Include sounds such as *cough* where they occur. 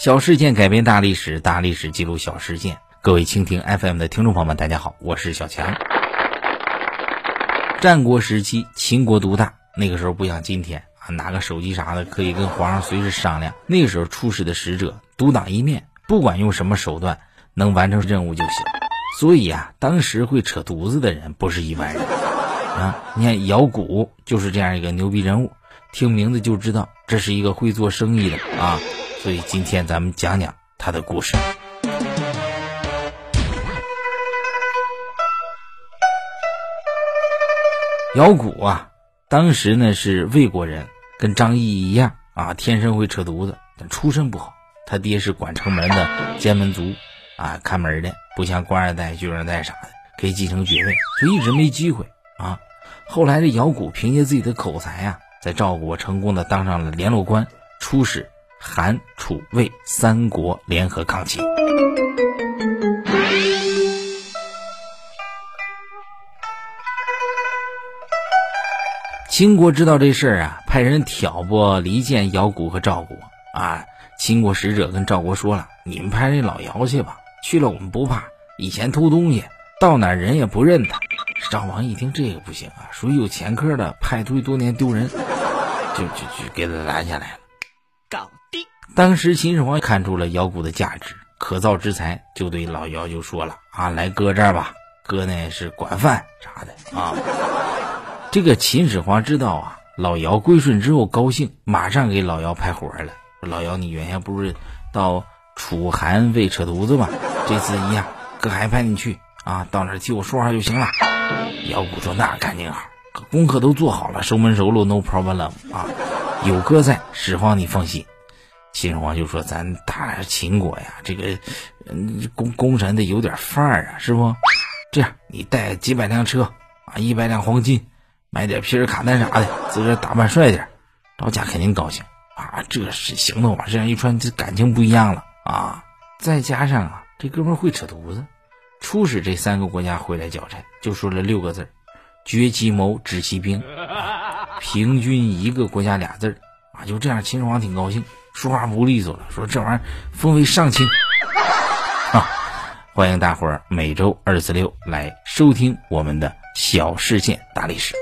小事件改变大历史，大历史记录小事件。各位蜻蜓 FM 的听众朋友们，大家好，我是小强。战国时期，秦国独大，那个时候不像今天啊，拿个手机啥的可以跟皇上随时商量。那个时候出使的使者独当一面，不管用什么手段，能完成任务就行。所以啊，当时会扯犊子的人不是一般人啊。你看姚古就是这样一个牛逼人物，听名字就知道这是一个会做生意的啊。所以今天咱们讲讲他的故事。姚古啊，当时呢是魏国人，跟张毅一样啊，天生会扯犊子，但出身不好。他爹是管城门的监门卒啊，看门的，不像官二代、军二代啥的可以继承爵位，所以一直没机会啊。*laughs* 后来这姚古凭借自己的口才啊，在赵国成功的当上了联络官，出使韩、楚、魏三国联合抗秦。秦国知道这事儿啊，派人挑拨离间姚国和赵国啊。秦国使者跟赵国说了：“你们派那老姚去吧，去了我们不怕。以前偷东西，到哪人也不认他。”赵王一听这个不行啊，属于有前科的，派出去多年丢人，就就就给他拦下来了。当时秦始皇看出了姚古的价值，可造之才，就对老姚就说了：“啊，来哥这儿吧，哥呢是管饭啥的啊。*laughs* ”这个秦始皇知道啊，老姚归顺之后高兴，马上给老姚派活了。老姚，你原先不是到楚韩魏扯犊子吗？这次一样，哥还派你去啊，到那儿替我说话就行了。姚古说：“那肯定好，功课都做好了，熟门熟路，no problem 啊。有哥在，始皇你放心。”秦始皇就说：“咱大秦国呀，这个嗯，功功臣得有点范儿啊，是不？这样，你带几百辆车啊，一百两黄金。”买点皮尔卡丹啥的，自个打扮帅点，到家肯定高兴啊！这是行头吧？这样一穿，这感情不一样了啊！再加上啊，这哥们会扯犊子，出使这三个国家回来交差，就说了六个字绝其谋，止其兵，平均一个国家俩字儿就这样，秦始皇挺高兴，说话不利索了，说这玩意儿封为上卿 *laughs* 啊！欢迎大伙儿每周二四六来收听我们的小事件大历史。